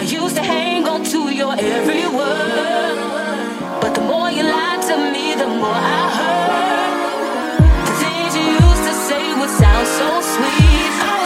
I used to hang on to your every word. But the more you lied to me, the more I hurt. The things you used to say would sound so sweet. I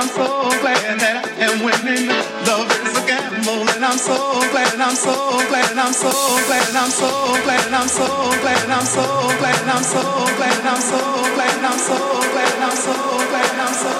I'm so glad that I am winning. Love is a gamble, and I'm so glad, I'm so glad, I'm so glad, I'm so glad, I'm so glad, I'm so glad, I'm so glad, I'm so glad, I'm so glad, I'm so glad, I'm so glad,